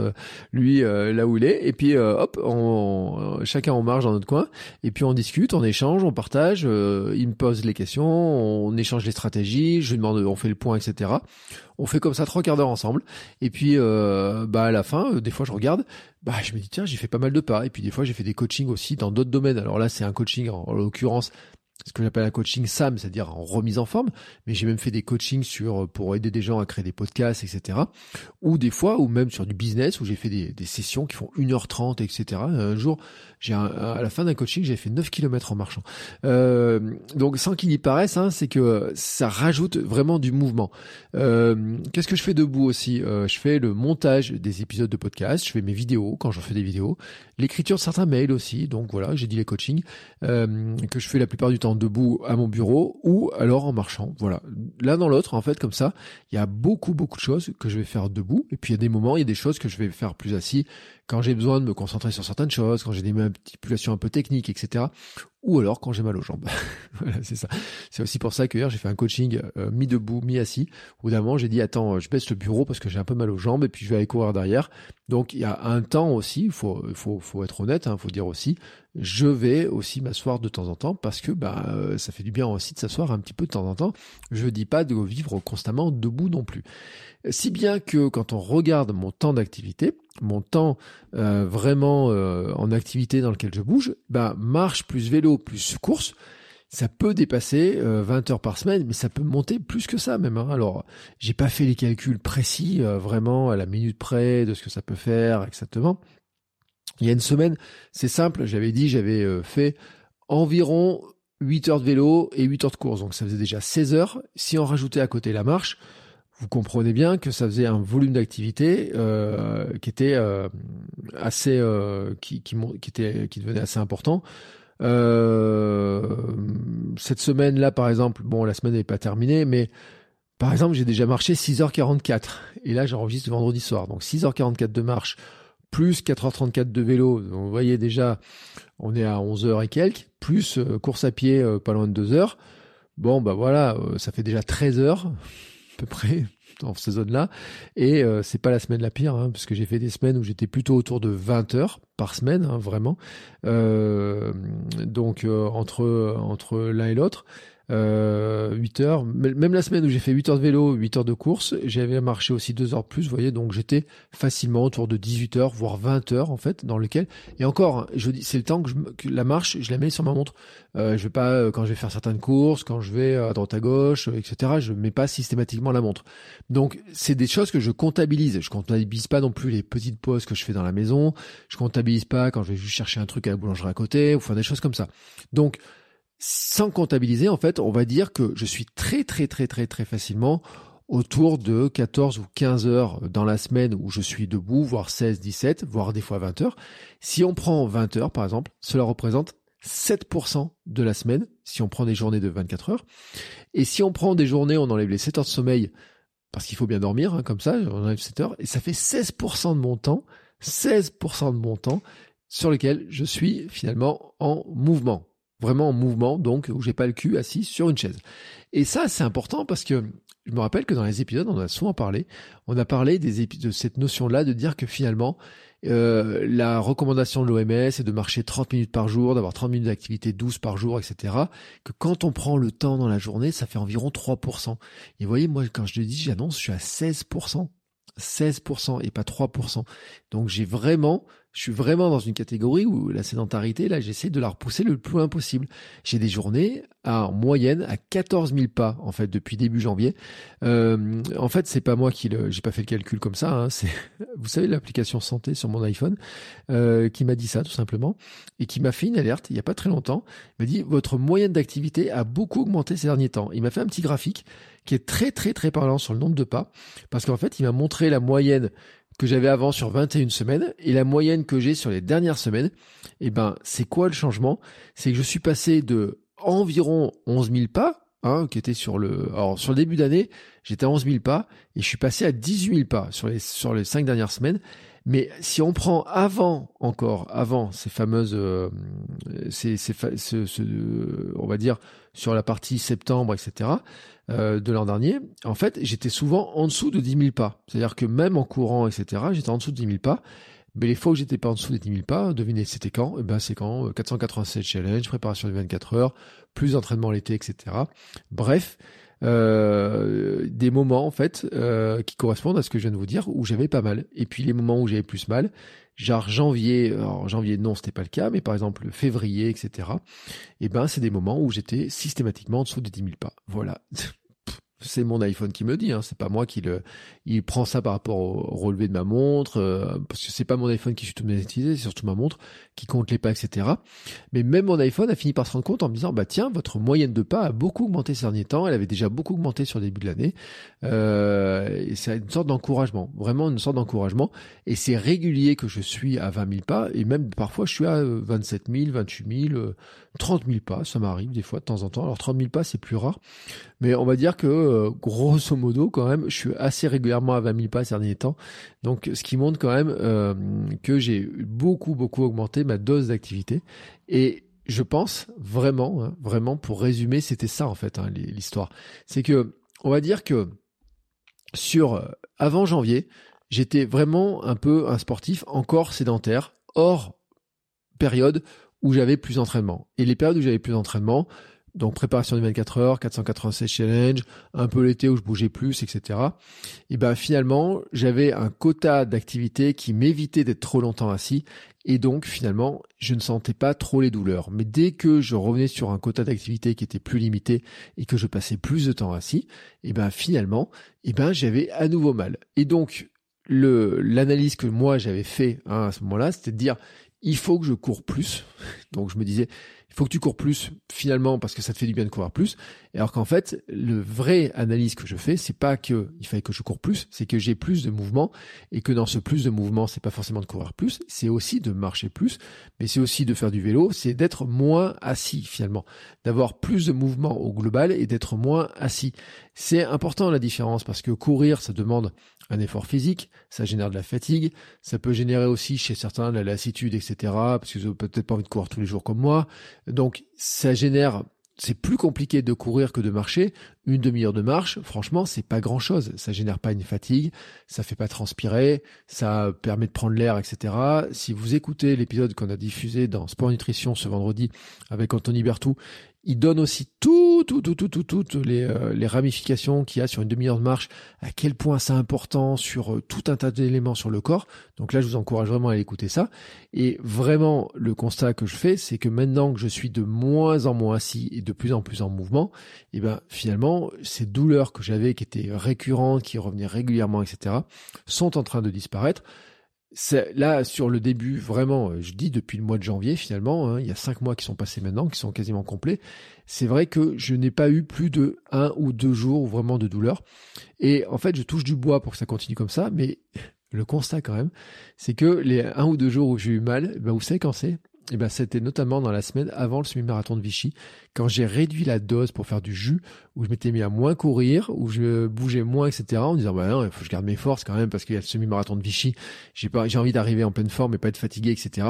lui là où il est. Et puis, hop, chacun on marche dans notre coin. Et puis, on discute, on échange, on partage. il me pose les questions, on échange les stratégies. Je lui demande, on fait le point, etc. On fait comme ça trois quarts d'heure ensemble. Et puis, euh, bah à la fin, euh, des fois je regarde, bah je me dis tiens j'ai fait pas mal de pas. Et puis des fois j'ai fait des coachings aussi dans d'autres domaines. Alors là c'est un coaching en l'occurrence ce que j'appelle un coaching SAM, c'est-à-dire en remise en forme, mais j'ai même fait des coachings sur euh, pour aider des gens à créer des podcasts, etc. Ou des fois, ou même sur du business, où j'ai fait des, sessions qui font 1h30, etc. Un jour, j'ai à la fin d'un coaching, j'ai fait 9 km en marchant. Euh, donc sans qu'il y paraisse, hein, c'est que ça rajoute vraiment du mouvement. Euh, Qu'est-ce que je fais debout aussi? Euh, Je fais le montage des épisodes de podcast, je fais mes vidéos quand j'en fais des vidéos, l'écriture de certains mails aussi. Donc voilà, j'ai dit les coachings euh, que je fais la plupart du temps debout à mon bureau ou alors en marchant. Voilà, l'un dans l'autre en fait comme ça. Il y a beaucoup beaucoup de choses que je vais faire debout et puis il y a des moments, il y a des choses que je vais faire plus assis quand j'ai besoin de me concentrer sur certaines choses, quand j'ai des manipulations un peu techniques, etc. Ou alors quand j'ai mal aux jambes. [LAUGHS] voilà, c'est ça. C'est aussi pour ça que hier j'ai fait un coaching euh, mis debout, mis assis. Au d'un moment j'ai dit attends, je baisse le bureau parce que j'ai un peu mal aux jambes et puis je vais aller courir derrière. Donc il y a un temps aussi, il faut, faut, faut être honnête, il hein, faut dire aussi, je vais aussi m'asseoir de temps en temps parce que bah euh, ça fait du bien aussi de s'asseoir un petit peu de temps en temps. Je dis pas de vivre constamment debout non plus. Si bien que quand on regarde mon temps d'activité, mon temps euh, vraiment euh, en activité dans lequel je bouge, bah, marche plus vélo plus course, ça peut dépasser 20 euh, heures par semaine, mais ça peut monter plus que ça même. Hein. Alors, j'ai pas fait les calculs précis, vraiment à la minute près de ce que ça peut faire exactement. Il y a une semaine, c'est simple, j'avais dit, j'avais fait environ 8 heures de vélo et 8 heures de course, donc ça faisait déjà 16 heures. Si on rajoutait à côté la marche, vous comprenez bien que ça faisait un volume d'activité euh, qui était euh, assez euh, qui, qui, qui, était qui devenait assez important. Euh, cette semaine là par exemple, bon la semaine n'est pas terminée, mais par exemple j'ai déjà marché 6h44 et là j'enregistre vendredi soir, donc 6h44 de marche plus 4h34 de vélo, vous voyez déjà on est à 11h et quelques, plus euh, course à pied pas loin de 2 heures. Bon bah voilà, ça fait déjà 13 heures peu près [LAUGHS] dans ces zones-là. Et euh, c'est pas la semaine la pire, hein, j'ai fait des semaines où j'étais plutôt autour de 20 heures par semaine, hein, vraiment. Euh, donc euh, entre entre l'un et l'autre. Euh, 8 heures, même la semaine où j'ai fait 8 heures de vélo, 8 heures de course, j'avais marché aussi 2 heures plus, vous voyez, donc j'étais facilement autour de 18 heures, voire 20 heures en fait, dans lequel, et encore, je dis, c'est le temps que, je, que, la marche, je la mets sur ma montre. Euh, je vais pas, euh, quand je vais faire certaines courses, quand je vais à droite à gauche, etc., je mets pas systématiquement la montre. Donc c'est des choses que je comptabilise. Je comptabilise pas non plus les petites pauses que je fais dans la maison. Je comptabilise pas quand je vais juste chercher un truc à la boulangerie à côté, ou faire des choses comme ça. Donc sans comptabiliser, en fait, on va dire que je suis très très très très très facilement autour de 14 ou 15 heures dans la semaine où je suis debout, voire 16, 17, voire des fois 20 heures. Si on prend 20 heures, par exemple, cela représente 7% de la semaine, si on prend des journées de 24 heures. Et si on prend des journées, on enlève les 7 heures de sommeil, parce qu'il faut bien dormir, hein, comme ça, on enlève 7 heures, et ça fait 16% de mon temps, 16% de mon temps sur lequel je suis finalement en mouvement vraiment en mouvement, donc où j'ai pas le cul assis sur une chaise. Et ça, c'est important parce que je me rappelle que dans les épisodes, on a souvent parlé. On a parlé des de cette notion-là de dire que finalement, euh, la recommandation de l'OMS est de marcher 30 minutes par jour, d'avoir 30 minutes d'activité douce par jour, etc. Que quand on prend le temps dans la journée, ça fait environ 3%. Et vous voyez, moi, quand je le dis, j'annonce, je suis à 16%. 16% et pas 3%. Donc j'ai vraiment je suis vraiment dans une catégorie où la sédentarité, là, j'essaie de la repousser le plus loin possible. J'ai des journées à, en moyenne à 14 000 pas, en fait, depuis début janvier. Euh, en fait, c'est pas moi qui le, j'ai pas fait le calcul comme ça. Hein, c'est, [LAUGHS] vous savez, l'application santé sur mon iPhone euh, qui m'a dit ça tout simplement et qui m'a fait une alerte il y a pas très longtemps. Il m'a dit votre moyenne d'activité a beaucoup augmenté ces derniers temps. Il m'a fait un petit graphique qui est très très très parlant sur le nombre de pas parce qu'en fait, il m'a montré la moyenne que j'avais avant sur 21 semaines et la moyenne que j'ai sur les dernières semaines, eh ben, c'est quoi le changement? C'est que je suis passé de environ 11 000 pas, hein, qui était sur le, alors sur le début d'année, j'étais à 11 000 pas et je suis passé à 18 000 pas sur les sur les cinq dernières semaines. Mais si on prend avant encore, avant ces fameuses, euh, ces, ces, ce, ce, on va dire sur la partie septembre, etc. Euh, de l'an dernier, en fait, j'étais souvent en dessous de 10 000 pas. C'est-à-dire que même en courant, etc., j'étais en dessous de 10 000 pas. Mais les fois où j'étais pas en dessous des 10 000 pas, devinez, c'était quand? Eh ben, c'est quand 487 euh, challenge, préparation de 24 heures, plus d'entraînement l'été, etc. Bref, euh, des moments en fait euh, qui correspondent à ce que je viens de vous dire où j'avais pas mal. Et puis les moments où j'avais plus mal, genre janvier, alors janvier non c'était pas le cas, mais par exemple février, etc. Et eh ben c'est des moments où j'étais systématiquement en dessous des 10 000 pas. Voilà. [LAUGHS] c'est mon iPhone qui me dit, hein, c'est pas moi qui le, il prend ça par rapport au relevé de ma montre, euh, parce que c'est pas mon iPhone qui tout utilisé, c'est surtout ma montre qui compte les pas, etc. Mais même mon iPhone a fini par se rendre compte en me disant, bah tiens, votre moyenne de pas a beaucoup augmenté ces derniers temps, elle avait déjà beaucoup augmenté sur le début de l'année, euh, et c'est une sorte d'encouragement, vraiment une sorte d'encouragement, et c'est régulier que je suis à 20 000 pas, et même parfois je suis à 27 000, 28 000, 30 000 pas, ça m'arrive des fois de temps en temps. Alors 30 000 pas, c'est plus rare, mais on va dire que euh, grosso modo, quand même, je suis assez régulièrement à 20 000 pas ces derniers temps. Donc, ce qui montre quand même euh, que j'ai beaucoup, beaucoup augmenté ma dose d'activité. Et je pense vraiment, hein, vraiment, pour résumer, c'était ça en fait hein, l'histoire. C'est que, on va dire que sur euh, avant janvier, j'étais vraiment un peu un sportif encore sédentaire, hors période où j'avais plus d'entraînement. Et les périodes où j'avais plus d'entraînement, donc préparation des 24 heures, 496 challenge, un peu l'été où je bougeais plus, etc. Et ben finalement, j'avais un quota d'activité qui m'évitait d'être trop longtemps assis, et donc finalement, je ne sentais pas trop les douleurs. Mais dès que je revenais sur un quota d'activité qui était plus limité et que je passais plus de temps assis, et ben finalement, et ben j'avais à nouveau mal. Et donc le l'analyse que moi j'avais fait hein, à ce moment-là, c'était de dire il faut que je cours plus. [LAUGHS] Donc je me disais, faut que tu cours plus finalement parce que ça te fait du bien de courir plus. Alors qu'en fait, le vrai analyse que je fais, c'est pas que il fallait que je cours plus, c'est que j'ai plus de mouvement et que dans ce plus de mouvement, c'est pas forcément de courir plus, c'est aussi de marcher plus, mais c'est aussi de faire du vélo, c'est d'être moins assis finalement, d'avoir plus de mouvement au global et d'être moins assis. C'est important la différence parce que courir, ça demande un effort physique, ça génère de la fatigue, ça peut générer aussi chez certains de la lassitude, etc. Parce qu'ils ont peut-être pas envie de courir tous les jours comme moi. Donc ça génère c'est plus compliqué de courir que de marcher. Une demi-heure de marche, franchement, c'est pas grand chose. Ça génère pas une fatigue, ça fait pas transpirer, ça permet de prendre l'air, etc. Si vous écoutez l'épisode qu'on a diffusé dans Sport Nutrition ce vendredi avec Anthony Bertou, il donne aussi tout, tout, tout, tout, tout, toutes les, euh, les ramifications qu'il y a sur une demi-heure de marche, à quel point c'est important sur euh, tout un tas d'éléments sur le corps. Donc là, je vous encourage vraiment à écouter ça. Et vraiment, le constat que je fais, c'est que maintenant que je suis de moins en moins assis et de plus en plus en mouvement, et eh ben finalement, ces douleurs que j'avais, qui étaient récurrentes, qui revenaient régulièrement, etc., sont en train de disparaître là sur le début vraiment euh, je dis depuis le mois de janvier finalement hein, il y a cinq mois qui sont passés maintenant qui sont quasiment complets c'est vrai que je n'ai pas eu plus de un ou deux jours vraiment de douleur. Et en fait je touche du bois pour que ça continue comme ça mais [LAUGHS] le constat quand même c'est que les un ou deux jours où j'ai eu mal ben vous savez quand c'est? Eh ben, c'était notamment dans la semaine avant le semi-marathon de Vichy, quand j'ai réduit la dose pour faire du jus, où je m'étais mis à moins courir, où je bougeais moins, etc. En disant, bah non, il faut que je garde mes forces quand même, parce qu'il y a le semi-marathon de Vichy. J'ai pas, j'ai envie d'arriver en pleine forme et pas être fatigué, etc.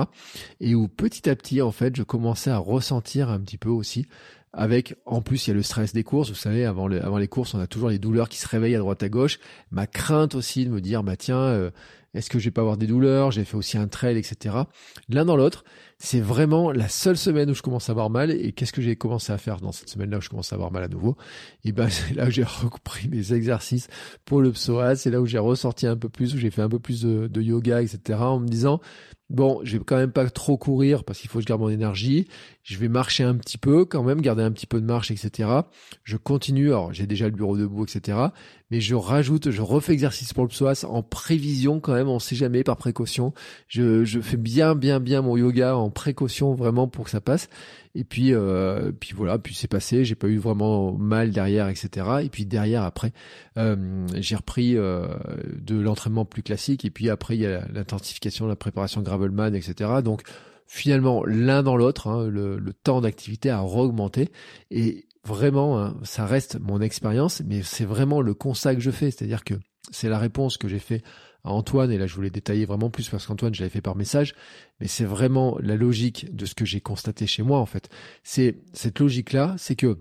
Et où petit à petit, en fait, je commençais à ressentir un petit peu aussi avec en plus il y a le stress des courses. Vous savez, avant, avant les courses, on a toujours les douleurs qui se réveillent à droite à gauche. Ma crainte aussi de me dire, bah tiens, euh, est-ce que je vais pas avoir des douleurs? J'ai fait aussi un trail, etc. L'un dans l'autre, c'est vraiment la seule semaine où je commence à avoir mal. Et qu'est-ce que j'ai commencé à faire dans cette semaine-là où je commence à avoir mal à nouveau? Et ben [LAUGHS] c'est là où j'ai repris mes exercices pour le psoas. C'est là où j'ai ressorti un peu plus, où j'ai fait un peu plus de yoga, etc. En me disant Bon, je vais quand même pas trop courir parce qu'il faut que je garde mon énergie. Je vais marcher un petit peu quand même, garder un petit peu de marche, etc. Je continue. Alors, j'ai déjà le bureau debout, etc. Mais je rajoute, je refais exercice pour le psoas en prévision quand même. On sait jamais par précaution. Je, je fais bien, bien, bien mon yoga en précaution vraiment pour que ça passe. Et puis, euh, puis voilà, puis c'est passé. J'ai pas eu vraiment mal derrière, etc. Et puis derrière, après, euh, j'ai repris euh, de l'entraînement plus classique. Et puis après, il y a l'intensification, la préparation gravelman, etc. Donc finalement, l'un dans l'autre, hein, le, temps d'activité a augmenté. Et vraiment, hein, ça reste mon expérience, mais c'est vraiment le constat que je fais. C'est-à-dire que c'est la réponse que j'ai fait Antoine, et là je voulais détailler vraiment plus parce qu'Antoine je l'avais fait par message, mais c'est vraiment la logique de ce que j'ai constaté chez moi en fait. C'est cette logique-là, c'est que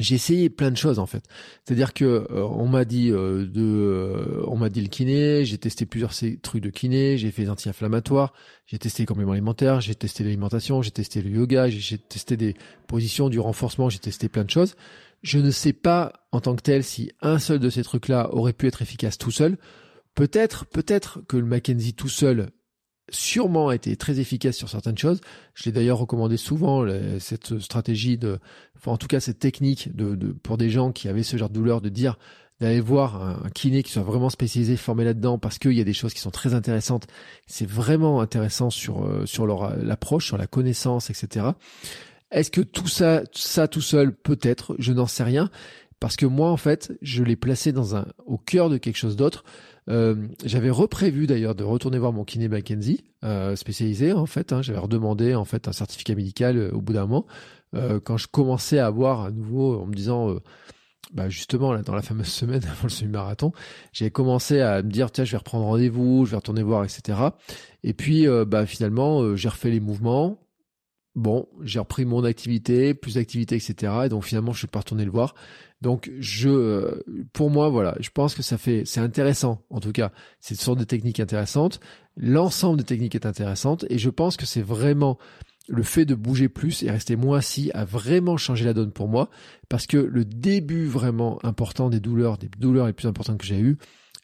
j'ai essayé plein de choses en fait. C'est-à-dire que euh, on m'a dit euh, de, euh, on m'a dit le kiné, j'ai testé plusieurs trucs de kiné, j'ai fait les anti-inflammatoires, j'ai testé les compléments alimentaires, j'ai testé l'alimentation, j'ai testé le yoga, j'ai testé des positions, du renforcement, j'ai testé plein de choses. Je ne sais pas en tant que tel si un seul de ces trucs-là aurait pu être efficace tout seul. Peut-être, peut-être que le Mackenzie tout seul sûrement été très efficace sur certaines choses. Je l'ai d'ailleurs recommandé souvent cette stratégie de, enfin en tout cas cette technique de, pour des gens qui avaient ce genre de douleur de dire d'aller voir un, kiné qui soit vraiment spécialisé, formé là-dedans, parce qu'il y a des choses qui sont très intéressantes. C'est vraiment intéressant sur euh, sur leur l'approche, sur la connaissance, etc. Est-ce que tout ça, ça tout seul, peut-être, je n'en sais rien, parce que moi en fait, je l'ai placé dans un au cœur de quelque chose d'autre. Euh, j'avais reprévu d'ailleurs de retourner voir mon kiné Mackenzie euh, spécialisé en fait. Hein, j'avais redemandé en fait un certificat médical euh, au bout d'un moment euh, quand je commençais à avoir à nouveau en me disant bah justement là dans la fameuse semaine [LAUGHS] avant le semi-marathon, j'ai commencé à me dire tiens je vais reprendre rendez-vous, je vais retourner voir etc. Et puis bah finalement j'ai refait les mouvements. Bon, j'ai repris mon activité, plus d'activité, etc. Et donc finalement, je suis pas retourné le voir. Donc je, euh, pour moi, voilà, je pense que ça fait, c'est intéressant. En tout cas, c'est une sorte de technique intéressante. L'ensemble des techniques est intéressante et je pense que c'est vraiment le fait de bouger plus et rester moins assis a vraiment changé la donne pour moi parce que le début vraiment important des douleurs, des douleurs les plus importantes que j'ai eues,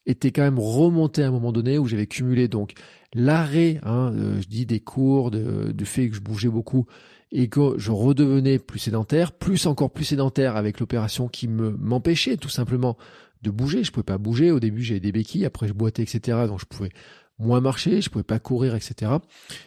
était quand même remonté à un moment donné où j'avais cumulé donc l'arrêt, hein, euh, je dis des cours, de, du fait que je bougeais beaucoup et que je redevenais plus sédentaire, plus encore plus sédentaire avec l'opération qui me m'empêchait tout simplement de bouger. Je pouvais pas bouger. Au début, j'avais des béquilles, après je boitais, etc. Donc je pouvais moins marcher, je pouvais pas courir, etc.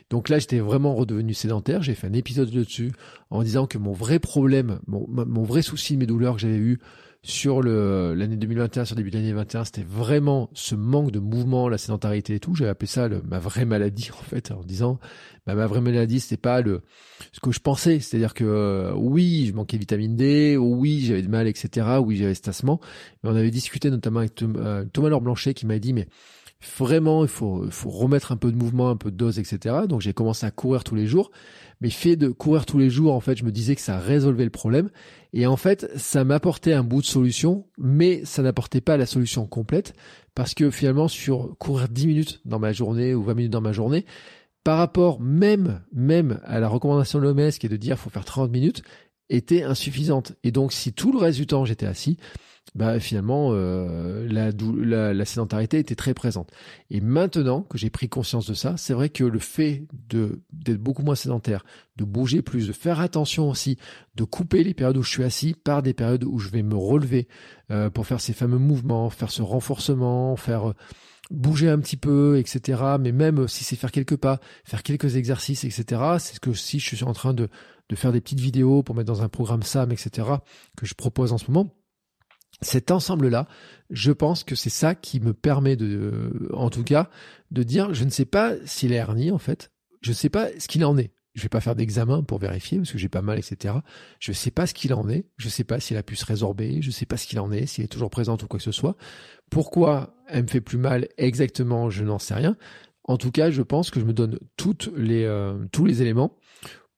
Donc là, j'étais vraiment redevenu sédentaire. J'ai fait un épisode dessus en disant que mon vrai problème, mon, mon vrai souci mes douleurs que j'avais eu sur le l'année 2021, sur le début de l'année 2021, c'était vraiment ce manque de mouvement, la sédentarité et tout. J'avais appelé ça ma vraie maladie [LAUGHS] en fait, en disant bah, ma vraie maladie c'était pas le ce que je pensais, c'est-à-dire que euh, oui, je manquais de vitamine D, oui, j'avais de mal, etc. Oui, j'avais cet. Mais on avait discuté notamment avec euh, Thomas Laure Blanchet qui m'a dit mais vraiment, il faut, remettre un peu de mouvement, un peu de dose, etc. Donc j'ai commencé à courir tous les jours. Mais fait de courir tous les jours, en fait, je me disais que ça résolvait le problème. Et en fait, ça m'apportait un bout de solution, mais ça n'apportait pas la solution complète. Parce que finalement, sur courir 10 minutes dans ma journée ou 20 minutes dans ma journée, par rapport même, même à la recommandation de l'OMS qui est de dire faut faire 30 minutes, était insuffisante. Et donc, si tout le reste du temps j'étais assis, bah finalement euh, la, la, sédentarité était très présente. Et maintenant que j'ai pris conscience de ça, c'est vrai que le fait d'être beaucoup moins sédentaire, de bouger plus, de faire attention aussi, de couper les périodes où je suis assis par des périodes où je vais me relever euh, pour faire ces fameux mouvements, faire ce renforcement, faire euh, bouger un petit peu, etc. Mais même si c'est faire quelques pas, faire quelques exercices, etc. C'est ce que si je suis en train de, de faire des petites vidéos pour mettre dans un programme SAM, etc. que je propose en ce moment cet ensemble-là, je pense que c'est ça qui me permet de, en tout cas, de dire, je ne sais pas s'il est hernie, en fait. Je ne sais pas ce qu'il en est. Je vais pas faire d'examen pour vérifier parce que j'ai pas mal, etc. Je ne sais pas ce qu'il en est. Je ne sais pas s'il a pu se résorber. Je ne sais pas ce qu'il en est, s'il est toujours présent ou quoi que ce soit. Pourquoi elle me fait plus mal exactement, je n'en sais rien. En tout cas, je pense que je me donne toutes les, euh, tous les éléments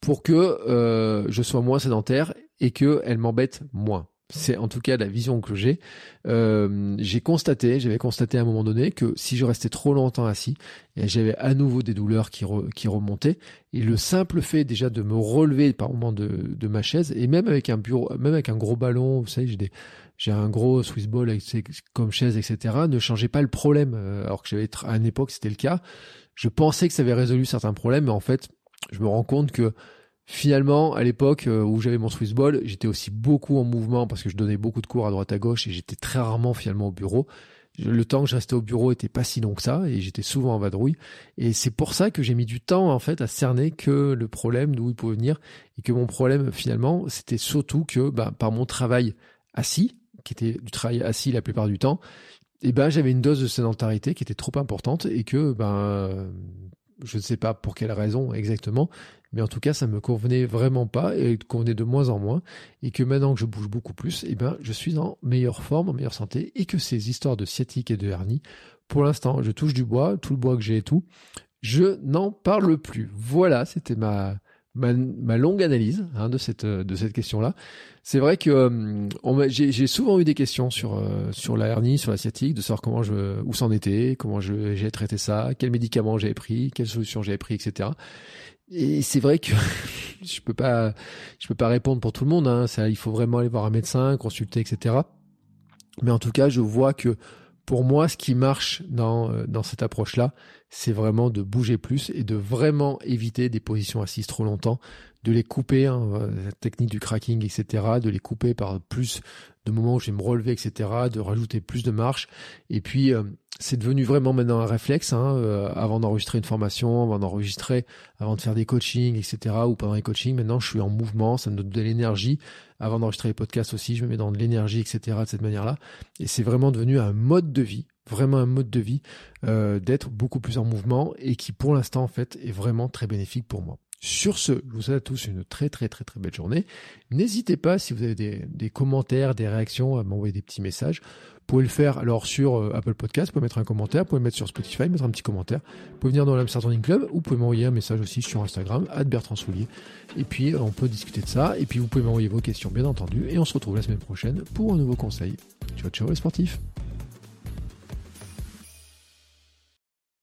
pour que euh, je sois moins sédentaire et qu'elle m'embête moins. C'est en tout cas la vision que j'ai. Euh, j'ai constaté, j'avais constaté à un moment donné que si je restais trop longtemps assis, j'avais à nouveau des douleurs qui, remontaient. Et le simple fait déjà de me relever par moment de, de ma chaise, et même avec un bureau, même avec un gros ballon, vous savez, j'ai des, j'ai un gros Swiss ball comme chaise, etc., ne changeait pas le problème. Euh, alors que j'avais à une époque c'était le cas. Je pensais que ça avait résolu certains problèmes, mais en fait, je me rends compte que finalement, à l'époque euh, où j'avais mon Swiss ball, j'étais aussi beaucoup en mouvement parce que je donnais beaucoup de cours à droite à gauche et j'étais très rarement finalement au bureau. Le temps que je restais au bureau était pas si long que ça et j'étais souvent en vadrouille. Et c'est pour ça que j'ai mis du temps en fait à cerner que le problème d'où il pouvait venir et que mon problème finalement c'était surtout que bah, par mon travail assis, qui était du travail assis la plupart du temps, et eh ben j'avais une dose de sédentarité qui était trop importante et que ben je ne sais pas pour quelle raison exactement, mais en tout cas ça me convenait vraiment pas et convenait de moins en moins et que maintenant que je bouge beaucoup plus, eh ben je suis en meilleure forme, en meilleure santé et que ces histoires de sciatique et de hernie, pour l'instant je touche du bois, tout le bois que j'ai et tout, je n'en parle plus. Voilà, c'était ma ma, longue analyse hein, de cette de cette question-là. C'est vrai que euh, j'ai souvent eu des questions sur euh, sur la hernie, sur la sciatique, de savoir comment je où c'en était, comment j'ai traité ça, quels médicaments j'avais pris, quelles solutions j'avais pris, etc. Et c'est vrai que [LAUGHS] je peux pas je peux pas répondre pour tout le monde. Hein. Ça, il faut vraiment aller voir un médecin, consulter, etc. Mais en tout cas, je vois que pour moi, ce qui marche dans, euh, dans cette approche-là, c'est vraiment de bouger plus et de vraiment éviter des positions assises trop longtemps, de les couper, hein, euh, la technique du cracking, etc., de les couper par plus de moments où je vais me relever, etc., de rajouter plus de marche. Et puis, euh, c'est devenu vraiment maintenant un réflexe, hein, avant d'enregistrer une formation, avant d'enregistrer, avant de faire des coachings, etc., ou pendant les coachings, maintenant je suis en mouvement, ça me donne de l'énergie. Avant d'enregistrer les podcasts aussi, je me mets dans de l'énergie, etc., de cette manière-là. Et c'est vraiment devenu un mode de vie vraiment un mode de vie, euh, d'être beaucoup plus en mouvement et qui pour l'instant en fait est vraiment très bénéfique pour moi. Sur ce, je vous souhaite à tous une très très très très belle journée. N'hésitez pas si vous avez des, commentaires, des réactions à m'envoyer des petits messages. Vous pouvez le faire alors sur euh, Apple Podcast, vous pouvez mettre un commentaire, vous pouvez mettre sur Spotify, mettre un petit commentaire. Vous pouvez venir dans l'Amsterdam Club ou vous pouvez m'envoyer un message aussi sur Instagram, Bertrand Soulier. Et puis on peut discuter de ça. Et puis vous pouvez m'envoyer vos questions bien entendu. Et on se retrouve la semaine prochaine pour un nouveau conseil. Ciao ciao les sportifs